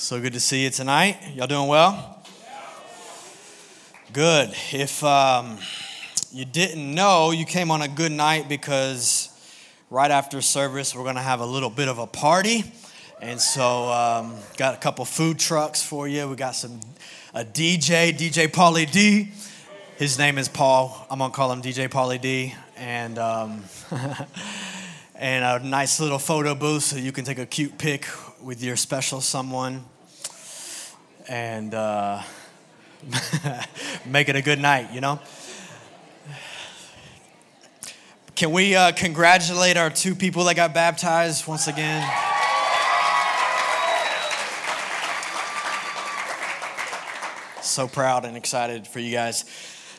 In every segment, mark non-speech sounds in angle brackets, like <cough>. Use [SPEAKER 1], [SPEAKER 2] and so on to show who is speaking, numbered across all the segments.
[SPEAKER 1] So good to see you tonight. Y'all doing well? Good. If um, you didn't know, you came on a good night because right after service, we're going to have a little bit of a party. And so, um, got a couple food trucks for you. We got some a DJ, DJ Pauly D. His name is Paul. I'm gonna call him DJ Pauly D. And um, <laughs> and a nice little photo booth so you can take a cute pic with your special someone and uh, <laughs> make it a good night, you know? Can we uh, congratulate our two people that got baptized once again? So proud and excited for you guys.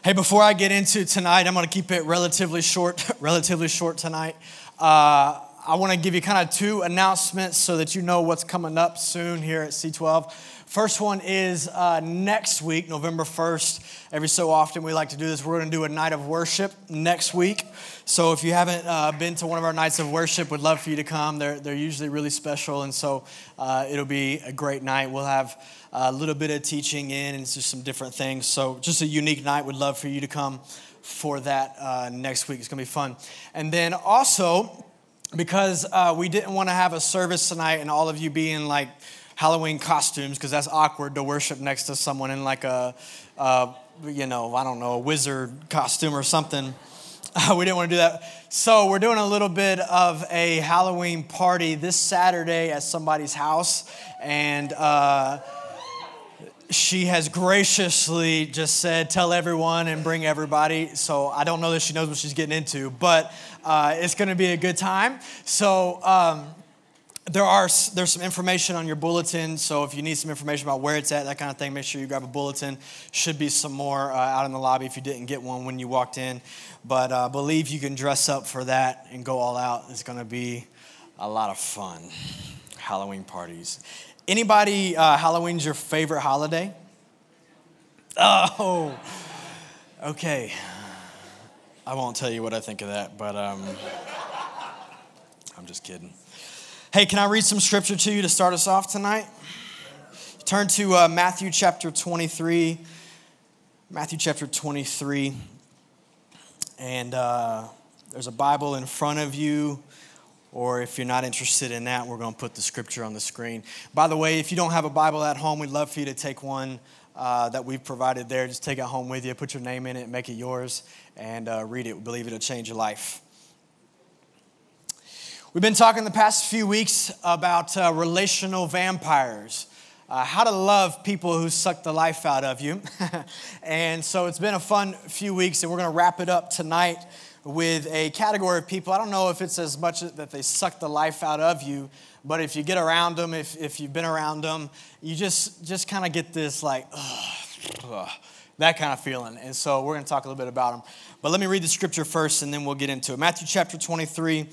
[SPEAKER 1] Hey, before I get into tonight, I'm going to keep it relatively short, <laughs> relatively short tonight. Uh, I want to give you kind of two announcements so that you know what's coming up soon here at C12. First one is uh, next week, November 1st. Every so often we like to do this. We're going to do a night of worship next week. So if you haven't uh, been to one of our nights of worship, would love for you to come. They're, they're usually really special, and so uh, it'll be a great night. We'll have a little bit of teaching in and just some different things. So just a unique night. Would love for you to come for that uh, next week. It's going to be fun. And then also, because uh, we didn't want to have a service tonight and all of you being like Halloween costumes, because that's awkward to worship next to someone in like a, uh, you know, I don't know, a wizard costume or something. <laughs> We didn't want to do that. So we're doing a little bit of a Halloween party this Saturday at somebody's house. And, uh, she has graciously just said, tell everyone and bring everybody. So I don't know that she knows what she's getting into, but uh, it's going to be a good time. So um, there are there's some information on your bulletin. So if you need some information about where it's at, that kind of thing, make sure you grab a bulletin. Should be some more uh, out in the lobby if you didn't get one when you walked in. But uh, believe you can dress up for that and go all out. It's going to be a lot of fun. Halloween parties. Anybody, uh, Halloween's your favorite holiday? Oh, okay. I won't tell you what I think of that, but um, I'm just kidding. Hey, can I read some scripture to you to start us off tonight? Turn to uh, Matthew chapter 23. Matthew chapter 23. And uh, there's a Bible in front of you or if you're not interested in that, we're going to put the scripture on the screen. By the way, if you don't have a Bible at home, we'd love for you to take one uh, that we've provided there. Just take it home with you, put your name in it, make it yours, and uh, read it. We believe it'll change your life. We've been talking the past few weeks about uh, relational vampires. Uh, how to love people who suck the life out of you. <laughs> and so it's been a fun few weeks, and we're going to wrap it up tonight with a category of people. I don't know if it's as much that they suck the life out of you, but if you get around them, if, if you've been around them, you just, just kind of get this like, ugh, ugh, that kind of feeling. And so we're going to talk a little bit about them. But let me read the scripture first and then we'll get into it. Matthew chapter 23,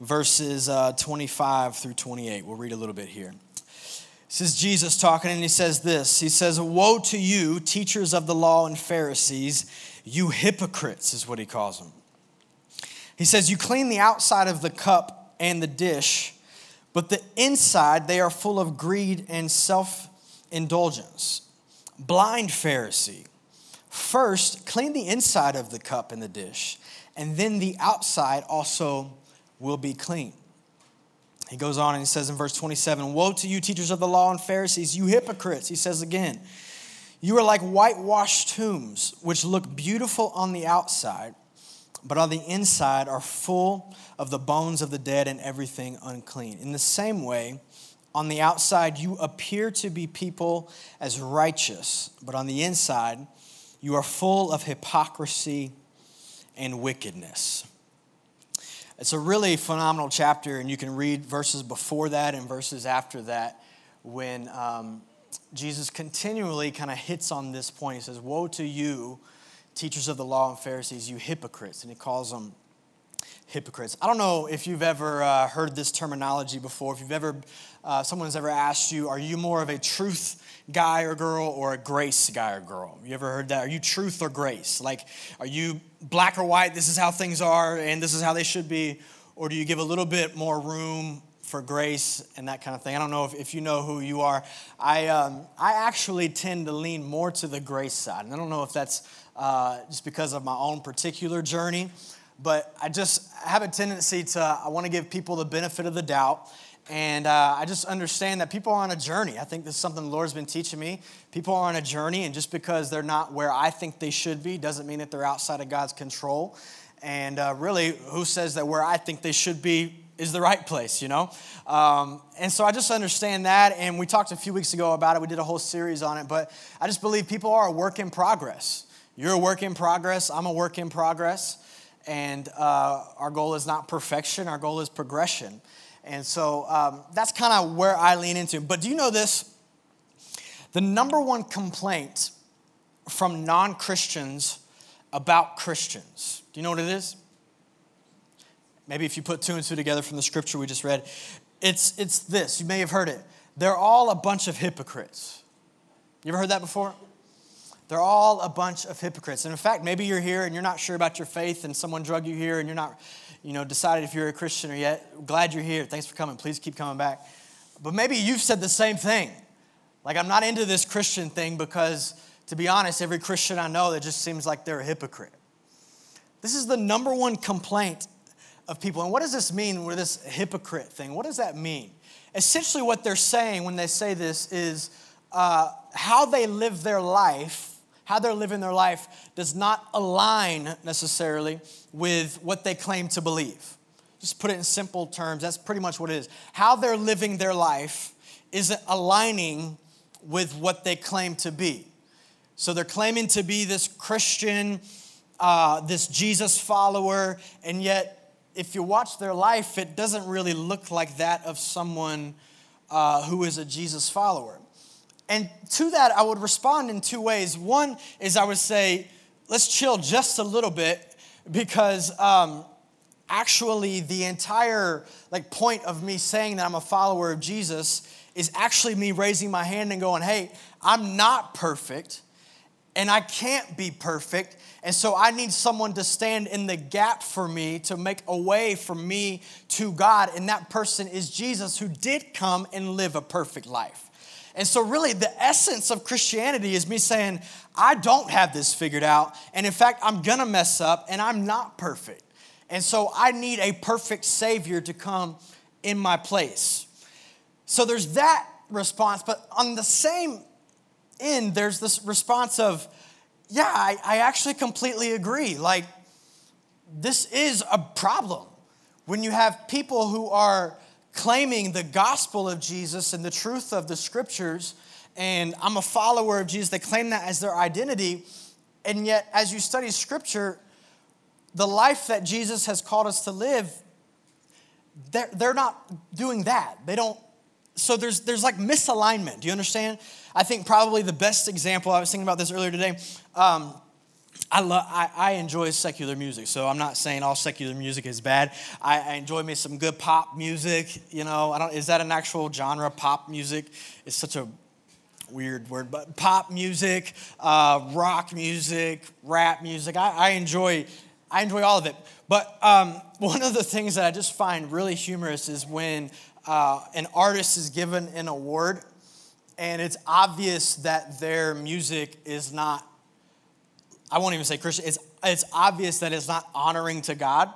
[SPEAKER 1] verses uh, 25 through 28. We'll read a little bit here. This is Jesus talking, and he says this He says, Woe to you, teachers of the law and Pharisees, you hypocrites, is what he calls them. He says, You clean the outside of the cup and the dish, but the inside they are full of greed and self indulgence. Blind Pharisee, first clean the inside of the cup and the dish, and then the outside also will be clean. He goes on and he says in verse 27 Woe to you, teachers of the law and Pharisees, you hypocrites. He says again, You are like whitewashed tombs, which look beautiful on the outside but on the inside are full of the bones of the dead and everything unclean. In the same way, on the outside, you appear to be people as righteous, but on the inside, you are full of hypocrisy and wickedness. It's a really phenomenal chapter, and you can read verses before that and verses after that when um, Jesus continually kind of hits on this point. He says, Woe to you teachers of the law and Pharisees, you hypocrites. And he calls them hypocrites. I don't know if you've ever uh, heard this terminology before. If you've ever, uh, someone's ever asked you, are you more of a truth guy or girl or a grace guy or girl? You ever heard that? Are you truth or grace? Like, are you black or white? This is how things are and this is how they should be. Or do you give a little bit more room for grace and that kind of thing. I don't know if, if you know who you are. I, um, I actually tend to lean more to the grace side. And I don't know if that's uh, just because of my own particular journey, but I just have a tendency to, I want to give people the benefit of the doubt. And uh, I just understand that people are on a journey. I think this is something the Lord's been teaching me. People are on a journey, and just because they're not where I think they should be doesn't mean that they're outside of God's control. And uh, really, who says that where I think they should be is the right place, you know? Um, and so I just understand that. And we talked a few weeks ago about it. We did a whole series on it. But I just believe people are a work in progress. You're a work in progress. I'm a work in progress. And uh, our goal is not perfection, our goal is progression. And so um, that's kind of where I lean into. But do you know this? The number one complaint from non Christians about Christians, do you know what it is? Maybe if you put two and two together from the scripture we just read, it's, it's this. You may have heard it. They're all a bunch of hypocrites. You ever heard that before? They're all a bunch of hypocrites. And in fact, maybe you're here and you're not sure about your faith and someone drug you here and you're not, you know, decided if you're a Christian or yet. Glad you're here. Thanks for coming. Please keep coming back. But maybe you've said the same thing. Like, I'm not into this Christian thing because, to be honest, every Christian I know that just seems like they're a hypocrite. This is the number one complaint of people. And what does this mean with this hypocrite thing? What does that mean? Essentially, what they're saying when they say this is uh, how they live their life, how they're living their life, does not align necessarily with what they claim to believe. Just put it in simple terms, that's pretty much what it is. How they're living their life isn't aligning with what they claim to be. So they're claiming to be this Christian, uh, this Jesus follower, and yet if you watch their life, it doesn't really look like that of someone uh, who is a Jesus follower. And to that, I would respond in two ways. One is I would say, let's chill just a little bit because um, actually the entire like point of me saying that I'm a follower of Jesus is actually me raising my hand and going, hey, I'm not perfect and I can't be perfect. And so I need someone to stand in the gap for me to make a way for me to God. And that person is Jesus, who did come and live a perfect life. And so, really, the essence of Christianity is me saying, I don't have this figured out. And in fact, I'm gonna mess up and I'm not perfect. And so, I need a perfect Savior to come in my place. So, there's that response. But on the same end, there's this response of, yeah, I, I actually completely agree. Like, this is a problem when you have people who are claiming the gospel of Jesus and the truth of the scriptures, and I'm a follower of Jesus, they claim that as their identity, and yet as you study scripture, the life that Jesus has called us to live, they're, they're not doing that. They don't, so there's, there's like misalignment. Do you understand? I think probably the best example, I was thinking about this earlier today. Um, I, love, I, I, enjoy secular music, so I'm not saying all secular music is bad. I, I, enjoy me some good pop music. You know, I don't, is that an actual genre? Pop music is such a weird word, but pop music, uh, rock music, rap music. I, I, enjoy, I enjoy all of it. But um, <laughs> one of the things that I just find really humorous is when uh, an artist is given an award and it's obvious that their music is not i won't even say christian. It's, it's obvious that it's not honoring to god.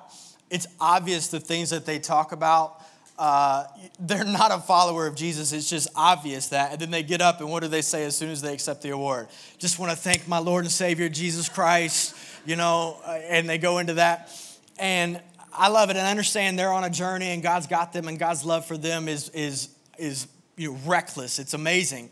[SPEAKER 1] It's obvious the things that they talk about uh, they're not a follower of jesus. It's just obvious that and then they get up and what do they say as soon as they accept the award? Just want to thank my lord and savior jesus christ you know uh, and they go into that. And i love it and i understand they're on a journey and god's got them and god's love for them is is is you know, reckless. It's amazing.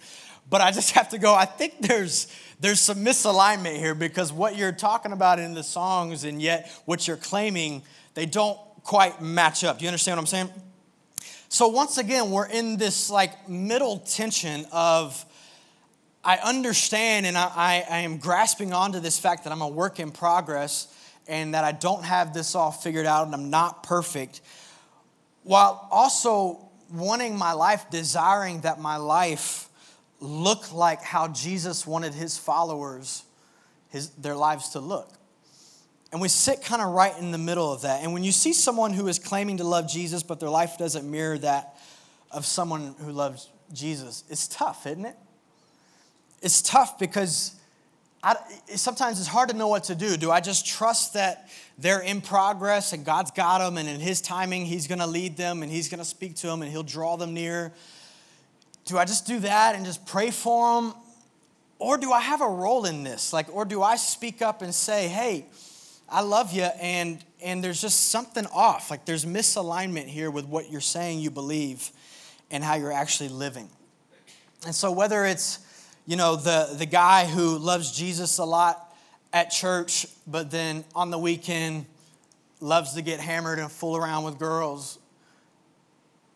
[SPEAKER 1] But I just <laughs> have to go, I think there's there's some misalignment here because what you're talking about in the songs and yet what you're claiming, they don't quite match up. Do you understand what I'm saying? So once again, we're in this like middle tension of I understand and I, I, I am grasping onto this fact that I'm a work in progress and that I don't have this all figured out and I'm not perfect, while also wanting my life, desiring that my life look like how Jesus wanted his followers, his, their lives to look. And we sit kind of right in the middle of that. And when you see someone who is claiming to love Jesus, but their life doesn't mirror that of someone who loves Jesus, it's tough, isn't it? It's tough because I, sometimes it's hard to know what to do. Do I just trust that they're in progress and God's got them and in His timing He's going to lead them and He's going to speak to them and He'll draw them near? Do I just do that and just pray for them? Or do I have a role in this? Like, or do I speak up and say, hey, I love you, and, and there's just something off. Like there's misalignment here with what you're saying you believe and how you're actually living. And so, whether it's, you know, the, the guy who loves Jesus a lot at church, but then on the weekend loves to get hammered and fool around with girls,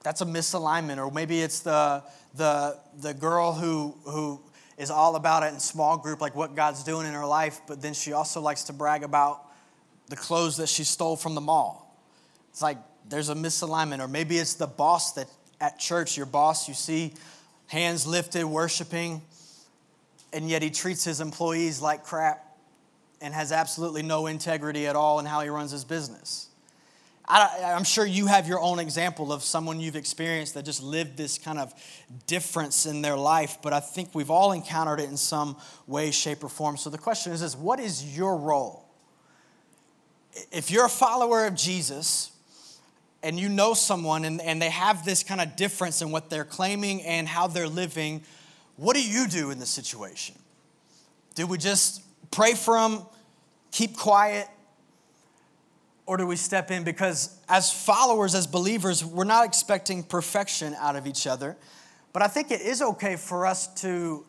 [SPEAKER 1] that's a misalignment. Or maybe it's the, the, the girl who, who is all about it in small group, like what God's doing in her life, but then she also likes to brag about the clothes that she stole from the mall. It's like there's a misalignment. Or maybe it's the boss that at church, your boss, you see hands lifted, worshiping, and yet he treats his employees like crap and has absolutely no integrity at all in how he runs his business. I, am sure you have your own example of someone you've experienced that just lived this kind of difference in their life, but I think we've all encountered it in some way, shape, or form. So the question is this what is your role? if you're a follower of Jesus and you know someone and, and they have this kind of difference in what they're claiming and how they're living, what do you do in the situation? Do we just pray for them, keep quiet, or do we step in? Because as followers, as believers, we're not expecting perfection out of each other. But I think it is okay for us to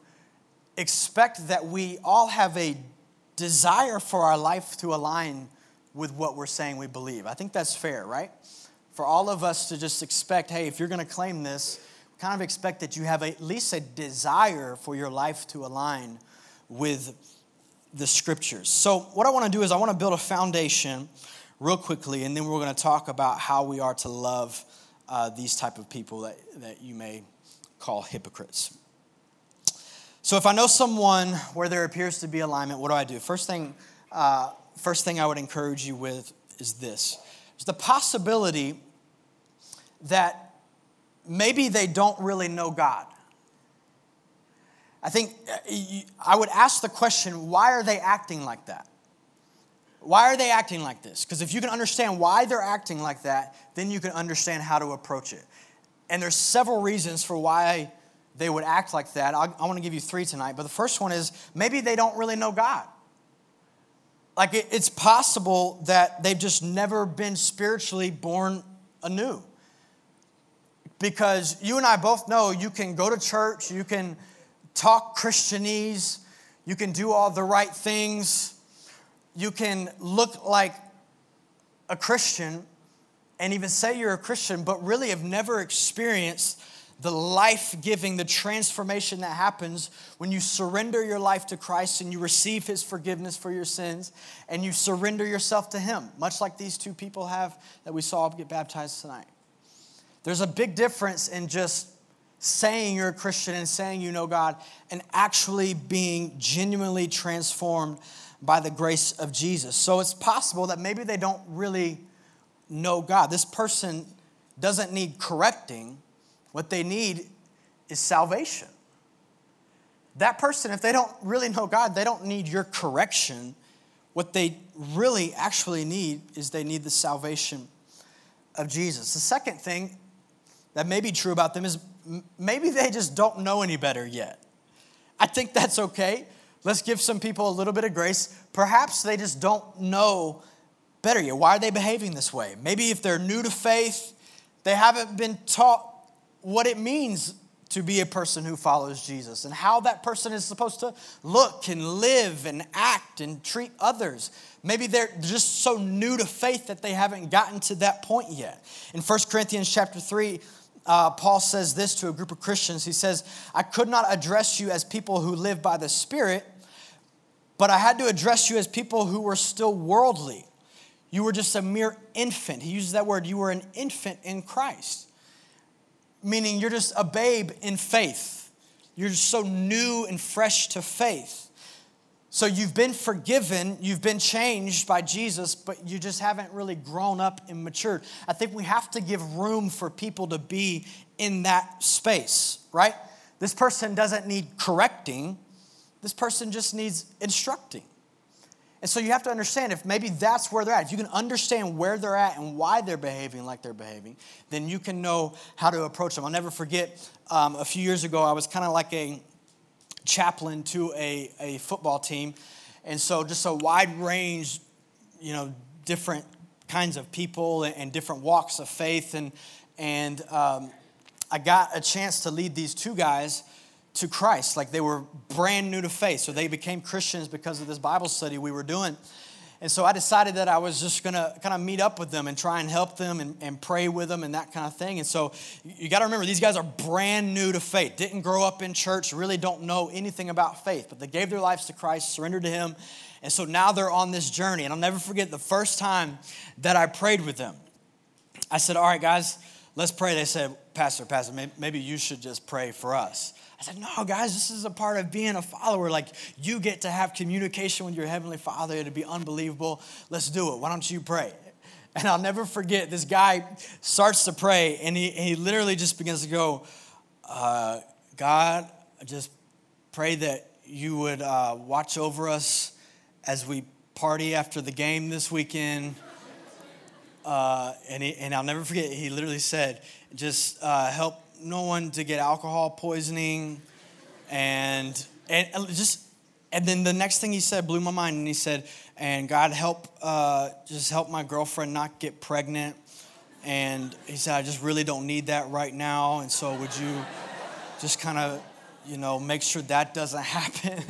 [SPEAKER 1] expect that we all have a desire for our life to align with what we're saying we believe. I think that's fair, right? For all of us to just expect, hey, if you're going to claim this, kind of expect that you have at least a desire for your life to align with the scriptures. So, what I want to do is I want to build a foundation real quickly, and then we're going to talk about how we are to love uh, these type of people that, that you may call hypocrites. So, if I know someone where there appears to be alignment, what do I do? First thing, uh, first thing I would encourage you with is this it's the possibility that maybe they don't really know God. I think uh, I would ask the question why are they acting like that? Why are they acting like this? Because if you can understand why they're acting like that, then you can understand how to approach it. And there's several reasons for why they would act like that. I, I want to give you three tonight, but the first one is maybe they don't really know God. Like it, it's possible that they've just never been spiritually born anew. Because you and I both know you can go to church, you can talk Christianese, you can do all the right things, you can look like a Christian and even say you're a Christian, but really have never experienced the life giving, the transformation that happens when you surrender your life to Christ and you receive His forgiveness for your sins and you surrender yourself to Him, much like these two people have that we saw get baptized tonight. There's a big difference in just saying you're a Christian and saying you know God and actually being genuinely transformed by the grace of Jesus. So it's possible that maybe they don't really know God. This person doesn't need correcting what they need is salvation. That person, if they don't really know God, they don't need your correction. What they really actually need is they need the salvation of Jesus. The second thing that may be true about them is maybe they just don't know any better yet. I think that's okay. Let's give some people a little bit of grace. Perhaps they just don't know better yet. Why are they behaving this way? Maybe if they're new to faith, they haven't been taught what it means to be a person who follows Jesus and how that person is supposed to look and live and act and treat others. Maybe they're just so new to faith that they haven't gotten to that point yet. In 1 Corinthians chapter 3, uh, Paul says this to a group of Christians. He says, I could not address you as people who live by the Spirit, but I had to address you as people who were still worldly. You were just a mere infant. He uses that word. You were an infant in Christ meaning you're just a babe in faith. You're just so new and fresh to faith. So you've been forgiven, you've been changed by Jesus, but you just haven't really grown up and matured. I think we have to give room for people to be in that space, right? This person doesn't need correcting, this person just needs instructing. And so you have to understand if maybe that's where they're at. If you can understand where they're at and why they're behaving like they're behaving, then you can know how to approach them. I'll never forget um, a few years ago, I was kind of like a chaplain to a, a football team. And so just a wide range, you know, different kinds of people and, different walks of faith. And, and um, I got a chance to lead these two guys to Christ. Like they were brand new to faith. So they became Christians because of this Bible study we were doing. And so I decided that I was just to kind of meet up with them and try and help them and, and pray with them and that kind of thing. And so you got to remember, these guys are brand new to faith, didn't grow up in church, really don't know anything about faith, but they gave their lives to Christ, surrendered to Him. And so now they're on this journey. And I'll never forget the first time that I prayed with them. I said, All right, guys, let's pray. They said, Pastor, Pastor, maybe you should just pray for us. I said, no, guys, this is a part of being a follower. Like, you get to have communication with your Heavenly Father. It'd be unbelievable. Let's do it. Why don't you pray? And I'll never forget, this guy starts to pray, and he, he literally just begins to go, uh, God, I just pray that you would uh, watch over us as we party after the game this weekend. Uh, and, he, and I'll never forget, he literally said, just uh, help no one to get alcohol poisoning and and just and then the next thing he said blew my mind and he said and god help uh, just help my girlfriend not get pregnant. And he said i just really don't need that right now. And so would you just kind of you know make sure that doesn't <laughs> happen?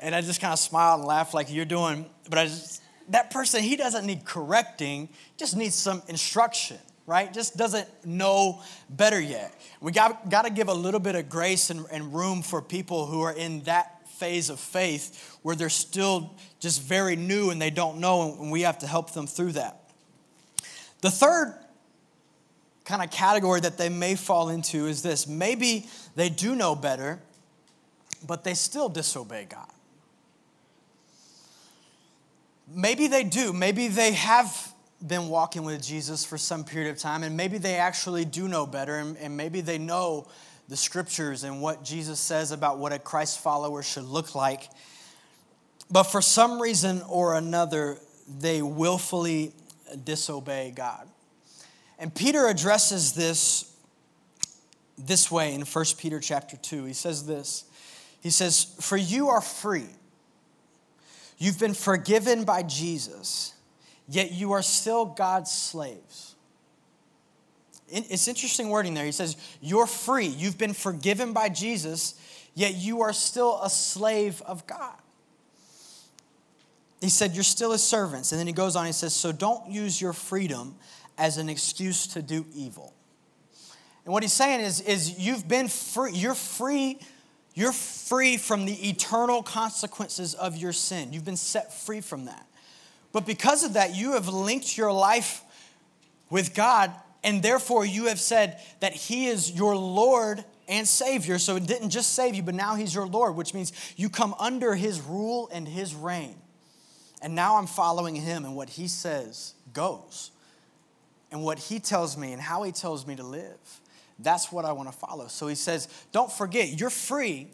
[SPEAKER 1] And i just kind of smiled and laughed like you're doing but i just that person he doesn't need correcting just needs some instruction right? Just doesn't know better yet. We got, got to give a little bit of grace and, and room for people who are in that phase of faith where they're still just very new and they don't know, and we have to help them through that. The third kind of category that they may fall into is this maybe they do know better, but they still disobey God. Maybe they do. Maybe they have been walking with Jesus for some period of time, and maybe they actually do know better, and, and maybe they know the scriptures and what Jesus says about what a Christ follower should look like. But for some reason or another, they willfully disobey God. And Peter addresses this this way in 1 Peter chapter 2. He says this. He says, "For you are free. You've been forgiven by Jesus." Yet you are still God's slaves. It's interesting wording there. He says, You're free. You've been forgiven by Jesus, yet you are still a slave of God. He said, You're still his servants. And then he goes on, he says, So don't use your freedom as an excuse to do evil. And what he's saying is, is you've been free, you're free, you're free from the eternal consequences of your sin. You've been set free from that. But because of that, you have linked your life with God, and therefore you have said that He is your Lord and Savior. So it didn't just save you, but now He's your Lord, which means you come under His rule and His reign. And now I'm following Him, and what He says goes. And what He tells me and how He tells me to live, that's what I want to follow. So He says, Don't forget, you're free,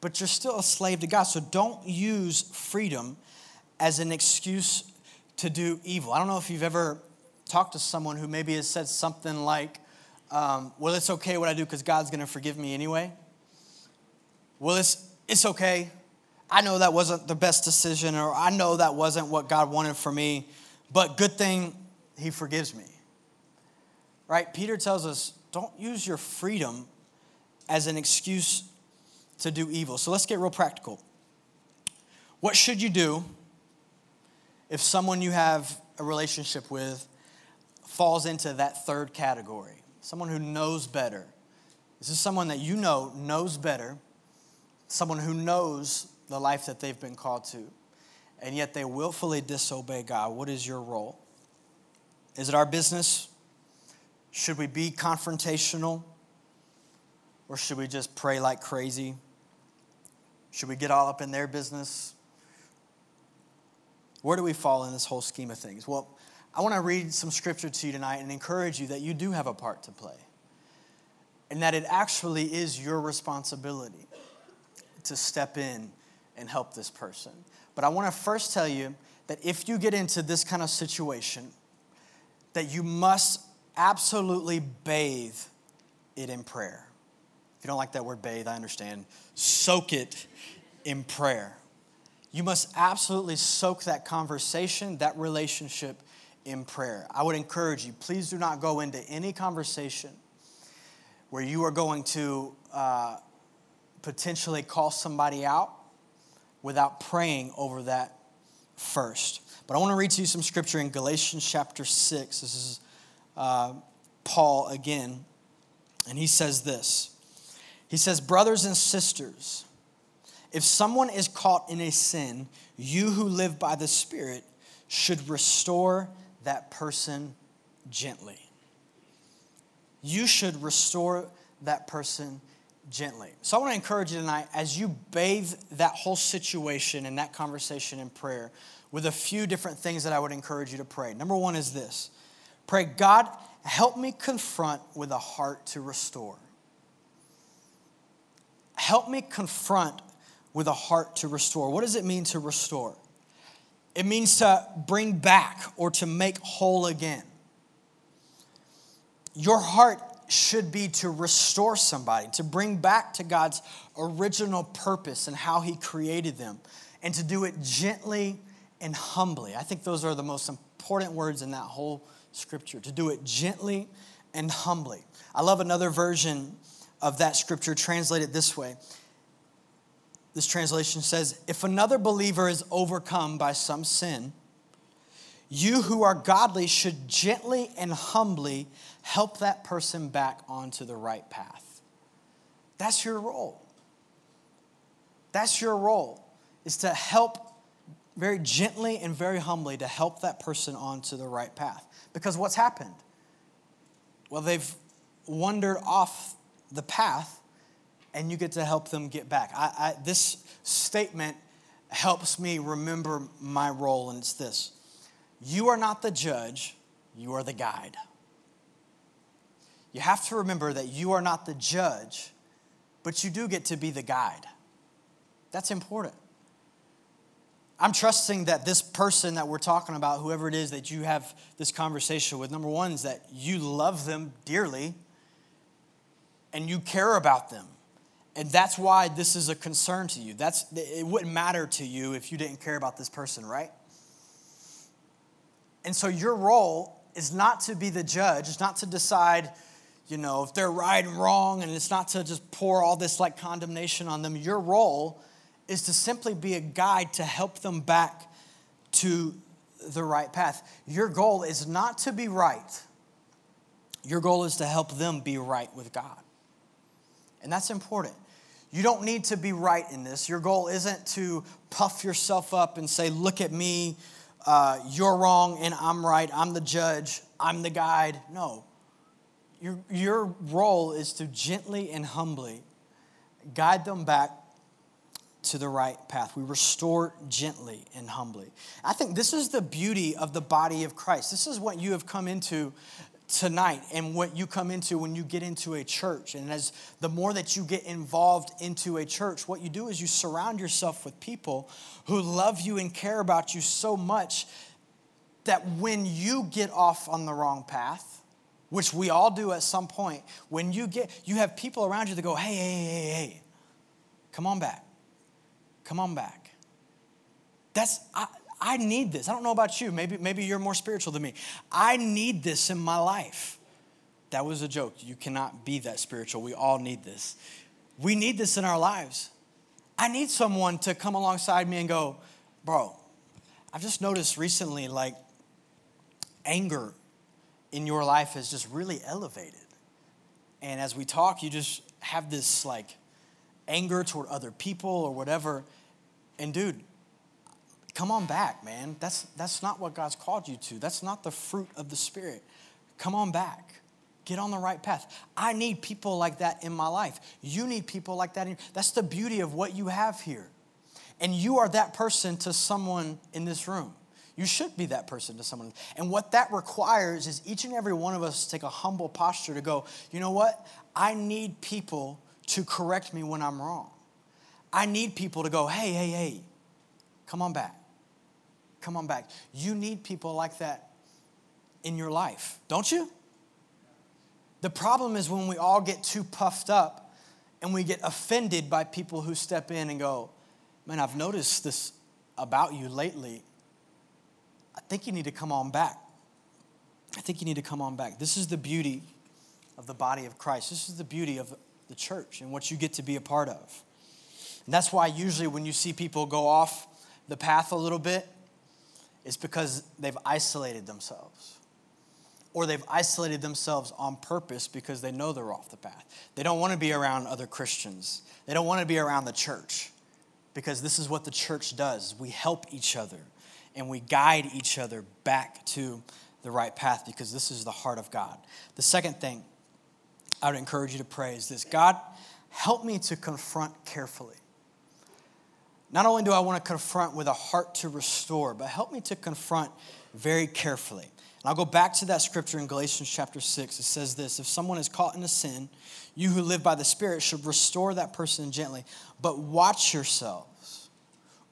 [SPEAKER 1] but you're still a slave to God. So don't use freedom as an excuse to do evil. I don't know if you've ever talked to someone who maybe has said something like, um, well, it's okay what I do because God's going to forgive me anyway. Well, it's, it's okay. I know that wasn't the best decision, or I know that wasn't what God wanted for me, but good thing He forgives me. Right? Peter tells us don't use your freedom as an excuse to do evil. So let's get real practical. What should you do if someone you have a relationship with falls into that third category, someone who knows better, this is someone that you know knows better, someone who knows the life that they've been called to, and yet they willfully disobey God. What is your role? Is it our business? Should we be confrontational? Or should we just pray like crazy? Should we get all up in their business? Where do we fall in this whole scheme of things? Well, I want to read some scripture to you tonight and encourage you that you do have a part to play and that it actually is your responsibility to step in and help this person. But I want to first tell you that if you get into this kind of situation, that you must absolutely bathe it in prayer. If you don't like that word bathe, I understand. Soak it in prayer. You must absolutely soak that conversation, that relationship in prayer. I would encourage you, please do not go into any conversation where you are going to uh, potentially call somebody out without praying over that first. But I want to read to you some scripture in Galatians chapter 6. This is uh, Paul again. And he says this He says, Brothers and sisters, if someone is caught in a sin, you who live by the Spirit should restore that person gently. You should restore that person gently. So I want to encourage you tonight as you bathe that whole situation and that conversation in prayer with a few different things that I would encourage you to pray. Number one is this pray, God, help me confront with a heart to restore. Help me confront with a heart to restore. What does it mean to restore? It means to bring back or to make whole again. Your heart should be to restore somebody, to bring back to God's original purpose and how He created them, and to do it gently and humbly. I think those are the most important words in that whole scripture to do it gently and humbly. I love another version of that scripture translated this way. This translation says, If another believer is overcome by some sin, you who are godly should gently and humbly help that person back onto the right path. That's your role. That's your role, is to help very gently and very humbly to help that person onto the right path. Because what's happened? Well, they've wandered off the path, and you get to help them get back. I, I, this statement helps me remember my role, and it's this You are not the judge, you are the guide. You have to remember that you are not the judge, but you do get to be the guide. That's important. I'm trusting that this person that we're talking about, whoever it is that you have this conversation with, number one is that you love them dearly and you care about them. And that's why this is a concern to you. That's, it wouldn't matter to you if you didn't care about this person, right? And so your role is not to be the judge, it's not to decide, you know, if they're right and wrong, and it's not to just pour all this like condemnation on them. Your role is to simply be a guide to help them back to the right path. Your goal is not to be right, your goal is to help them be right with God. And that's important. You don't need to be right in this. Your goal isn't to puff yourself up and say, Look at me, uh, you're wrong and I'm right, I'm the judge, I'm the guide. No. Your, your role is to gently and humbly guide them back to the right path. We restore gently and humbly. I think this is the beauty of the body of Christ. This is what you have come into tonight and what you come into when you get into a church. And as the more that you get involved into a church, what you do is you surround yourself with people who love you and care about you so much that when you get off on the wrong path, which we all do at some point, when you get you have people around you that go, "Hey, hey, hey, hey. Come on back. Come on back. That's, I, I need this. I don't know about you. Maybe, maybe you're more spiritual than me. I need this in my life. That was a joke. You cannot be that spiritual. We all need this. We need this in our lives. I need someone to come alongside me and go, bro, I've just noticed recently, like, anger in your life has just really elevated. And as we talk, you just have this, like, anger toward other people or whatever. And dude, come on back, man. That's, that's not what God's called you to. That's not the fruit of the Spirit. Come on back. get on the right path. I need people like that in my life. You need people like that. In, that's the beauty of what you have here. And you are that person to someone in this room. You should be that person to someone. And what that requires is each and every one of us take a humble posture to go, you know what? I need people to correct me when I'm wrong. I need people to go, hey, hey, hey, come on back. Come on back. You need people like that in your life, don't you? The problem is when we all get too puffed up and we get offended by people who step in and go, Man, I've noticed this about you lately. I think you need to come on back. I think you need to come on back. This is the beauty of the body of Christ. This is the beauty of the church and what you get to be a part of. And that's why usually when you see people go off the path a little bit, it's because they've isolated themselves. Or they've isolated themselves on purpose because they know they're off the path. They don't want to be around other Christians. They don't want to be around the church because this is what the church does. We help each other and we guide each other back to the right path because this is the heart of God. The second thing I would encourage you to pray is this God, help me to confront carefully. Not only do I want to confront with a heart to restore, but help me to confront very carefully. And I'll go back to that scripture in Galatians chapter 6. It says this If someone is caught in a sin, you who live by the Spirit should restore that person gently. But watch yourselves,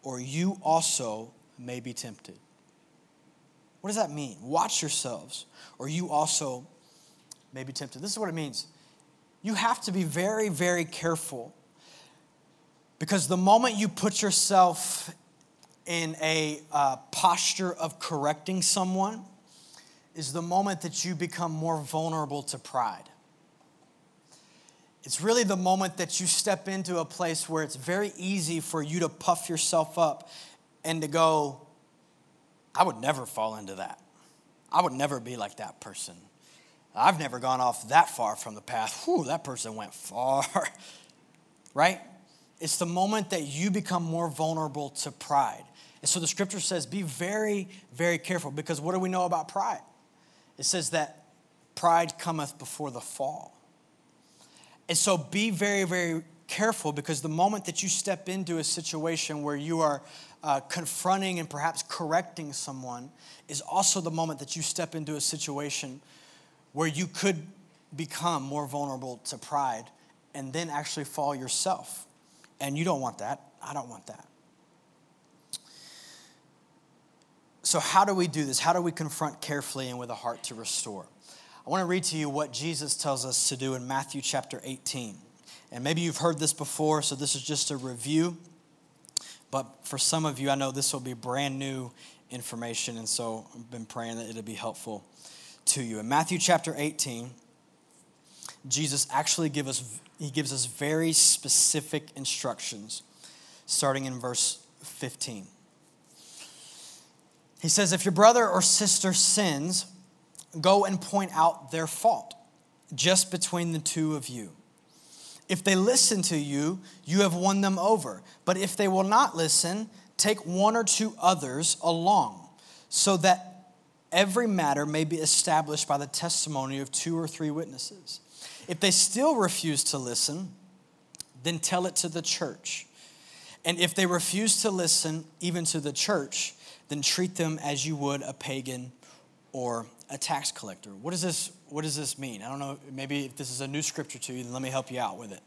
[SPEAKER 1] or you also may be tempted. What does that mean? Watch yourselves, or you also may be tempted. This is what it means. You have to be very, very careful because the moment you put yourself in a uh, posture of correcting someone, is the moment that you become more vulnerable to pride. It's really the moment that you step into a place where it's very easy for you to puff yourself up and to go, I would never fall into that. I would never be like that person. I've never gone off that far from the path. Whew, that person went far. <laughs> right? It's the moment that you become more vulnerable to pride. And so the scripture says, be very, very careful because what do we know about pride? It says that pride cometh before the fall. And so be very, very careful because the moment that you step into a situation where you are uh, confronting and perhaps correcting someone is also the moment that you step into a situation where you could become more vulnerable to pride and then actually fall yourself. And you don't want that. I don't want that. So, how do we do this? How do we confront carefully and with a heart to restore? I want to read to you what Jesus tells us to do in Matthew chapter 18. And maybe you've heard this before, so this is just a review. But for some of you, I know this will be brand new information, and so I've been praying that it'll be helpful to you. In Matthew chapter 18, Jesus actually give us, he gives us very specific instructions, starting in verse 15. He says, If your brother or sister sins, go and point out their fault just between the two of you. If they listen to you, you have won them over. But if they will not listen, take one or two others along, so that every matter may be established by the testimony of two or three witnesses. If they still refuse to listen, then tell it to the church. And if they refuse to listen, even to the church, then treat them as you would a pagan or a tax collector. What does this, what does this mean? I don't know, maybe if this is a new scripture to you, then let me help you out with it.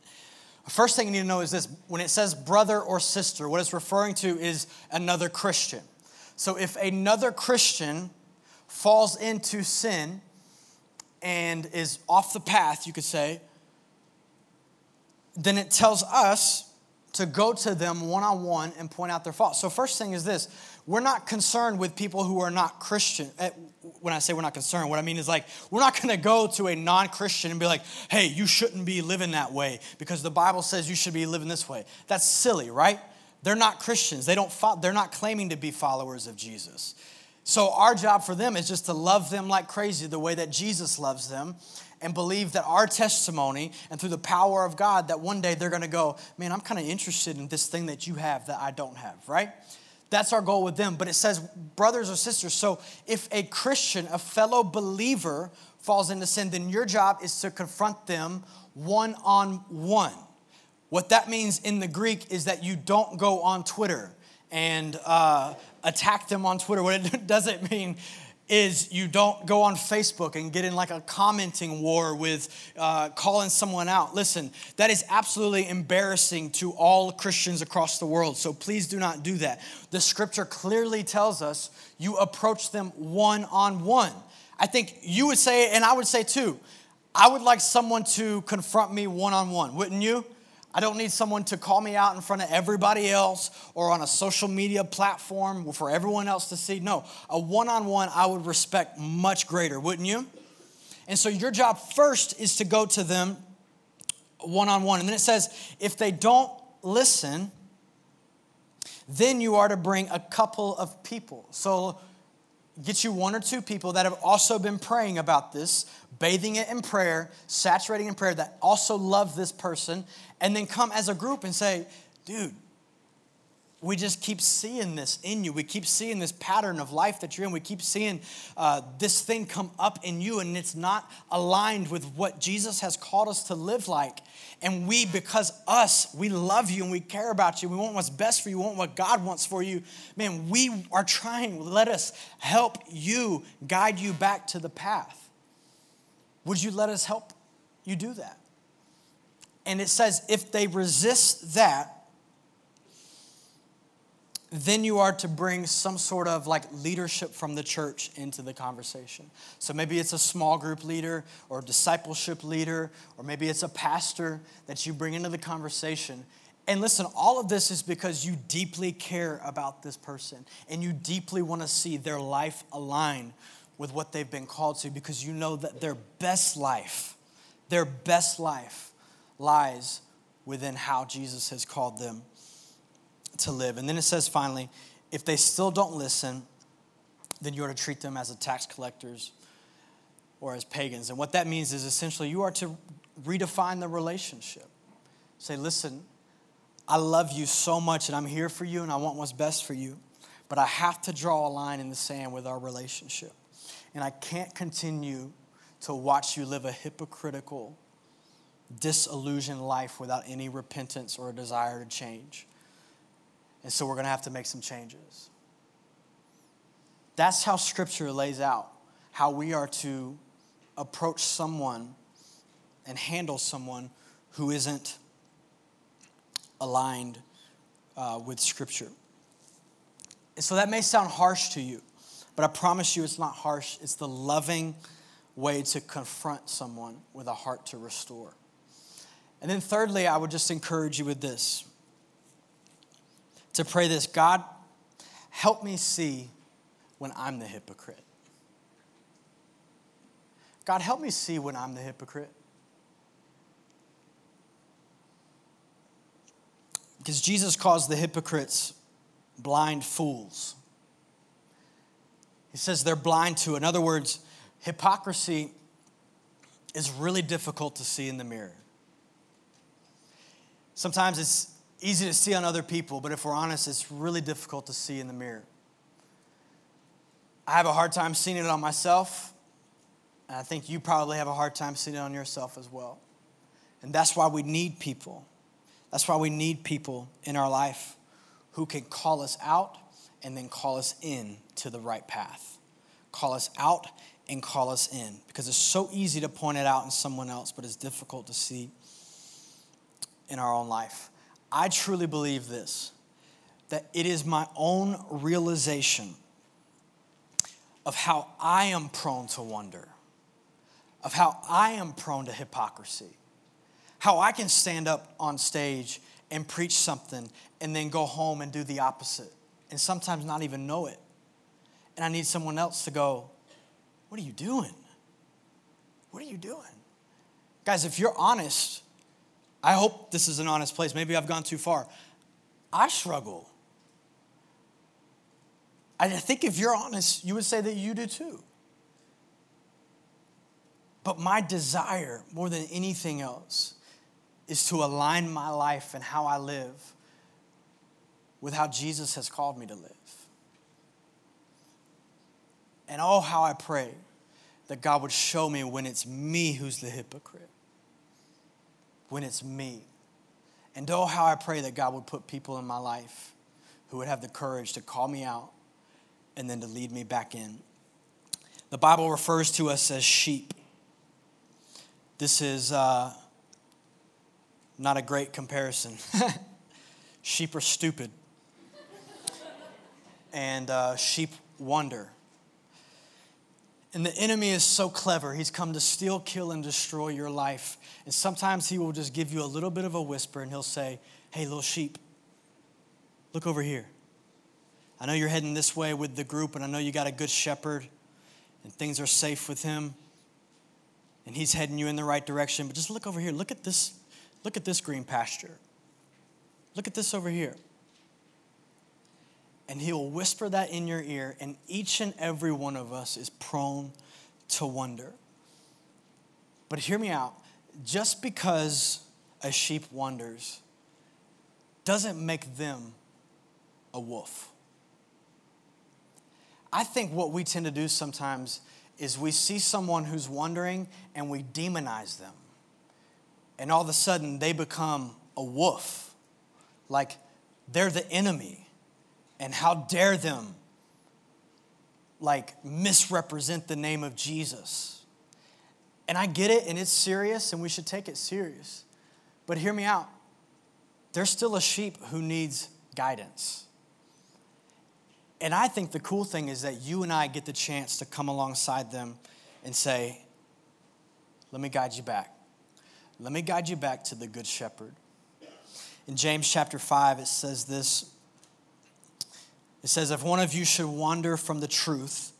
[SPEAKER 1] First thing you need to know is this when it says brother or sister, what it's referring to is another Christian. So if another Christian falls into sin and is off the path, you could say, then it tells us to go to them one on one and point out their faults. So, first thing is this we're not concerned with people who are not Christian. Eh, when I say we're not concerned, what I mean is like, we're not gonna go to a non Christian and be like, hey, you shouldn't be living that way because the Bible says you should be living this way. That's silly, right? They're not Christians. They don't fo- they're not claiming to be followers of Jesus. So our job for them is just to love them like crazy the way that Jesus loves them and believe that our testimony and through the power of God that one day they're going to go, "Man, I'm kind of interested in this thing that you have that I don't have," right? That's our goal with them. But it says, brothers or sisters. So if a Christian, a fellow believer, falls into sin, then your job is to confront them one on one. What that means in the Greek is that you don't go on Twitter and uh, attack them on Twitter. What it <laughs> doesn't mean is you don't go on Facebook and get in like a commenting war with uh, calling someone out. Listen, that is absolutely embarrassing to all Christians across the world. So please do not do that. The scripture clearly tells us you approach them one on one. I think you would say, and I would say too, I would like someone to confront me one on one, wouldn't you? I don't need someone to call me out in front of everybody else or on a social media platform for everyone else to see. No, a one on one I would respect much greater, wouldn't you? And so your job first is to go to them one on one. And then it says, if they don't listen, then you are to bring a couple of people. So get you one or two people that have also been praying about this, bathing it in prayer, saturating in prayer, that also love this person, and then come as a group and say, dude, we just keep seeing this in you. We keep seeing this pattern of life that you're in. We keep seeing uh, this thing come up in you, and it's not aligned with what Jesus has called us to live like. And we, because us, we love you and we care about you. We want what's best for you. We want what God wants for you. Man, we are trying. Let us help you, guide you back to the path. Would you let us help you do that? And it says, if they resist that, then you are to bring some sort of like leadership from the church into the conversation. So maybe it's a small group leader or discipleship leader, or maybe it's a pastor that you bring into the conversation. And listen, all of this is because you deeply care about this person and you deeply want to see their life align with what they've been called to because you know that their best life, their best life lies within how Jesus has called them to live. And then it says finally, if they still don't listen, then you are to treat them as a tax collectors or as pagans. And what that means is essentially you are to redefine the relationship. Say, listen, I love you so much and I'm here for you and I want what's best for you, but I have to draw a line in the sand with our relationship. And I can't continue to watch you live a hypocritical, disillusioned life without any repentance or a desire to change. And so we're going to have to make some changes. That's how Scripture lays out how we are to approach someone and handle someone who isn't aligned uh, with Scripture. And so that may sound harsh to you, but I promise you it's not harsh. It's the loving way to confront someone with a heart to restore. And then, thirdly, I would just encourage you with this to pray this God, help me see when I'm the hypocrite. God, help me see when I'm the hypocrite. Because Jesus calls the hypocrites blind fools. He says they're blind to. In other words, hypocrisy is really difficult to see in the mirror. Sometimes it's easy to see on other people, but if we're honest, it's really difficult to see in the mirror. I have a hard time seeing it on myself, and I think you probably have a hard time seeing it on yourself as well. And that's why we need people. That's why we need people in our life who can call us out and then call us in to the right path. Call us out and call us in because it's so easy to point it out in someone else, but it's difficult to see in our own life. I truly believe this that it is my own realization of how I am prone to wonder, of how I am prone to hypocrisy, how I can stand up on stage and preach something and then go home and do the opposite, and sometimes not even know it. And I need someone else to go, What are you doing? What are you doing? Guys, if you're honest, I hope this is an honest place. Maybe I've gone too far. I struggle. I think if you're honest, you would say that you do too. But my desire, more than anything else, is to align my life and how I live with how Jesus has called me to live. And oh, how I pray that God would show me when it's me who's the hypocrite, when it's me. And oh, how I pray that God would put people in my life who would have the courage to call me out and then to lead me back in. The Bible refers to us as sheep. This is uh, not a great comparison. <laughs> sheep are stupid, and uh, sheep wonder. And the enemy is so clever. He's come to steal, kill, and destroy your life. And sometimes he will just give you a little bit of a whisper and he'll say, Hey, little sheep, look over here. I know you're heading this way with the group, and I know you got a good shepherd, and things are safe with him, and he's heading you in the right direction. But just look over here. Look at this. Look at this green pasture. Look at this over here. And he will whisper that in your ear, and each and every one of us is prone to wonder. But hear me out. Just because a sheep wanders doesn't make them a wolf. I think what we tend to do sometimes is we see someone who's wandering and we demonize them. And all of a sudden they become a wolf. Like they're the enemy. And how dare them like misrepresent the name of Jesus. And I get it and it's serious and we should take it serious. But hear me out. There's still a sheep who needs guidance. And I think the cool thing is that you and I get the chance to come alongside them and say, Let me guide you back. Let me guide you back to the Good Shepherd. In James chapter 5, it says this It says, If one of you should wander from the truth,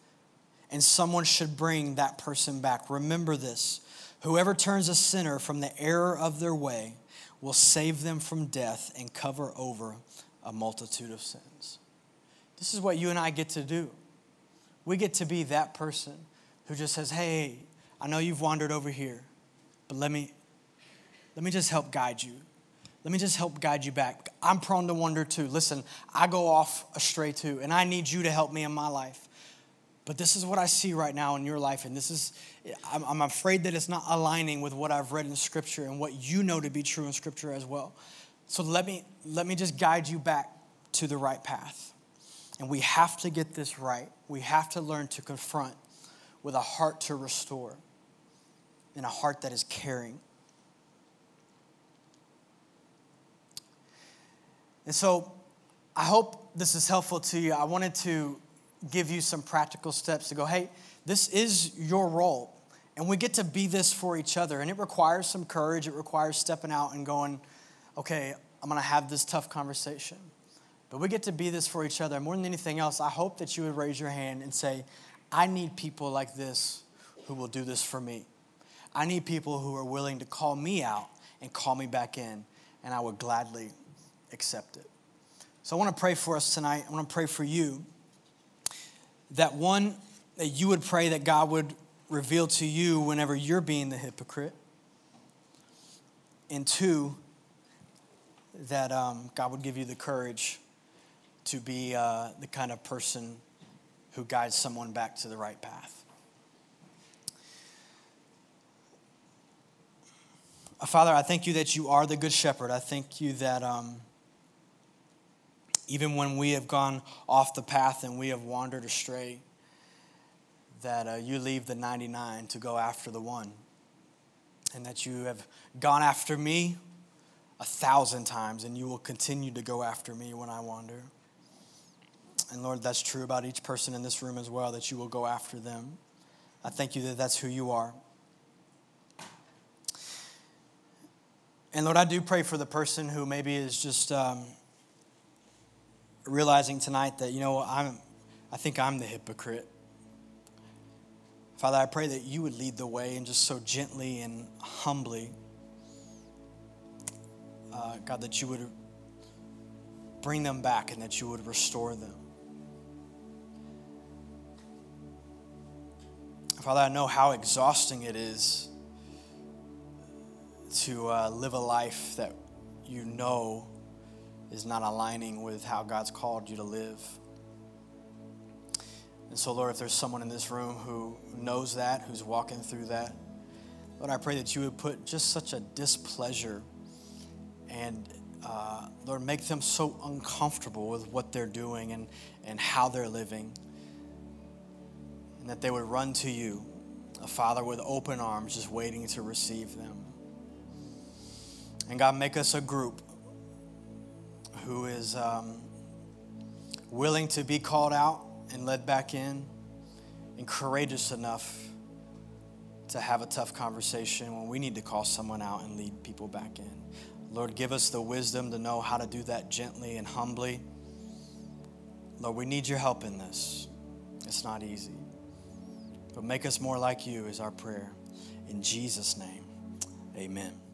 [SPEAKER 1] and someone should bring that person back, remember this whoever turns a sinner from the error of their way will save them from death and cover over a multitude of sins. This is what you and I get to do. We get to be that person who just says, Hey, I know you've wandered over here, but let me, let me just help guide you. Let me just help guide you back. I'm prone to wander too. Listen, I go off astray too, and I need you to help me in my life. But this is what I see right now in your life, and this is, I'm, I'm afraid that it's not aligning with what I've read in Scripture and what you know to be true in Scripture as well. So let me, let me just guide you back to the right path. And we have to get this right. We have to learn to confront with a heart to restore and a heart that is caring. And so I hope this is helpful to you. I wanted to give you some practical steps to go, hey, this is your role. And we get to be this for each other. And it requires some courage, it requires stepping out and going, okay, I'm gonna have this tough conversation. But we get to be this for each other. More than anything else, I hope that you would raise your hand and say, I need people like this who will do this for me. I need people who are willing to call me out and call me back in, and I would gladly accept it. So I want to pray for us tonight. I want to pray for you that one, that you would pray that God would reveal to you whenever you're being the hypocrite. And two, that um, God would give you the courage to be uh, the kind of person who guides someone back to the right path. Uh, Father, I thank you that you are the good shepherd. I thank you that um, even when we have gone off the path and we have wandered astray, that uh, you leave the 99 to go after the one. And that you have gone after me a thousand times and you will continue to go after me when I wander. And Lord, that's true about each person in this room as well, that you will go after them. I thank you that that's who you are. And Lord, I do pray for the person who maybe is just um, realizing tonight that, you know, I'm, I think I'm the hypocrite. Father, I pray that you would lead the way and just so gently and humbly, uh, God, that you would bring them back and that you would restore them. Father, I know how exhausting it is to uh, live a life that you know is not aligning with how God's called you to live. And so, Lord, if there's someone in this room who knows that, who's walking through that, Lord, I pray that you would put just such a displeasure and, uh, Lord, make them so uncomfortable with what they're doing and, and how they're living. And that they would run to you, a Father with open arms, just waiting to receive them. And God, make us a group who is um, willing to be called out and led back in and courageous enough to have a tough conversation when we need to call someone out and lead people back in. Lord, give us the wisdom to know how to do that gently and humbly. Lord, we need your help in this. It's not easy. But make us more like you is our prayer. In Jesus' name, amen.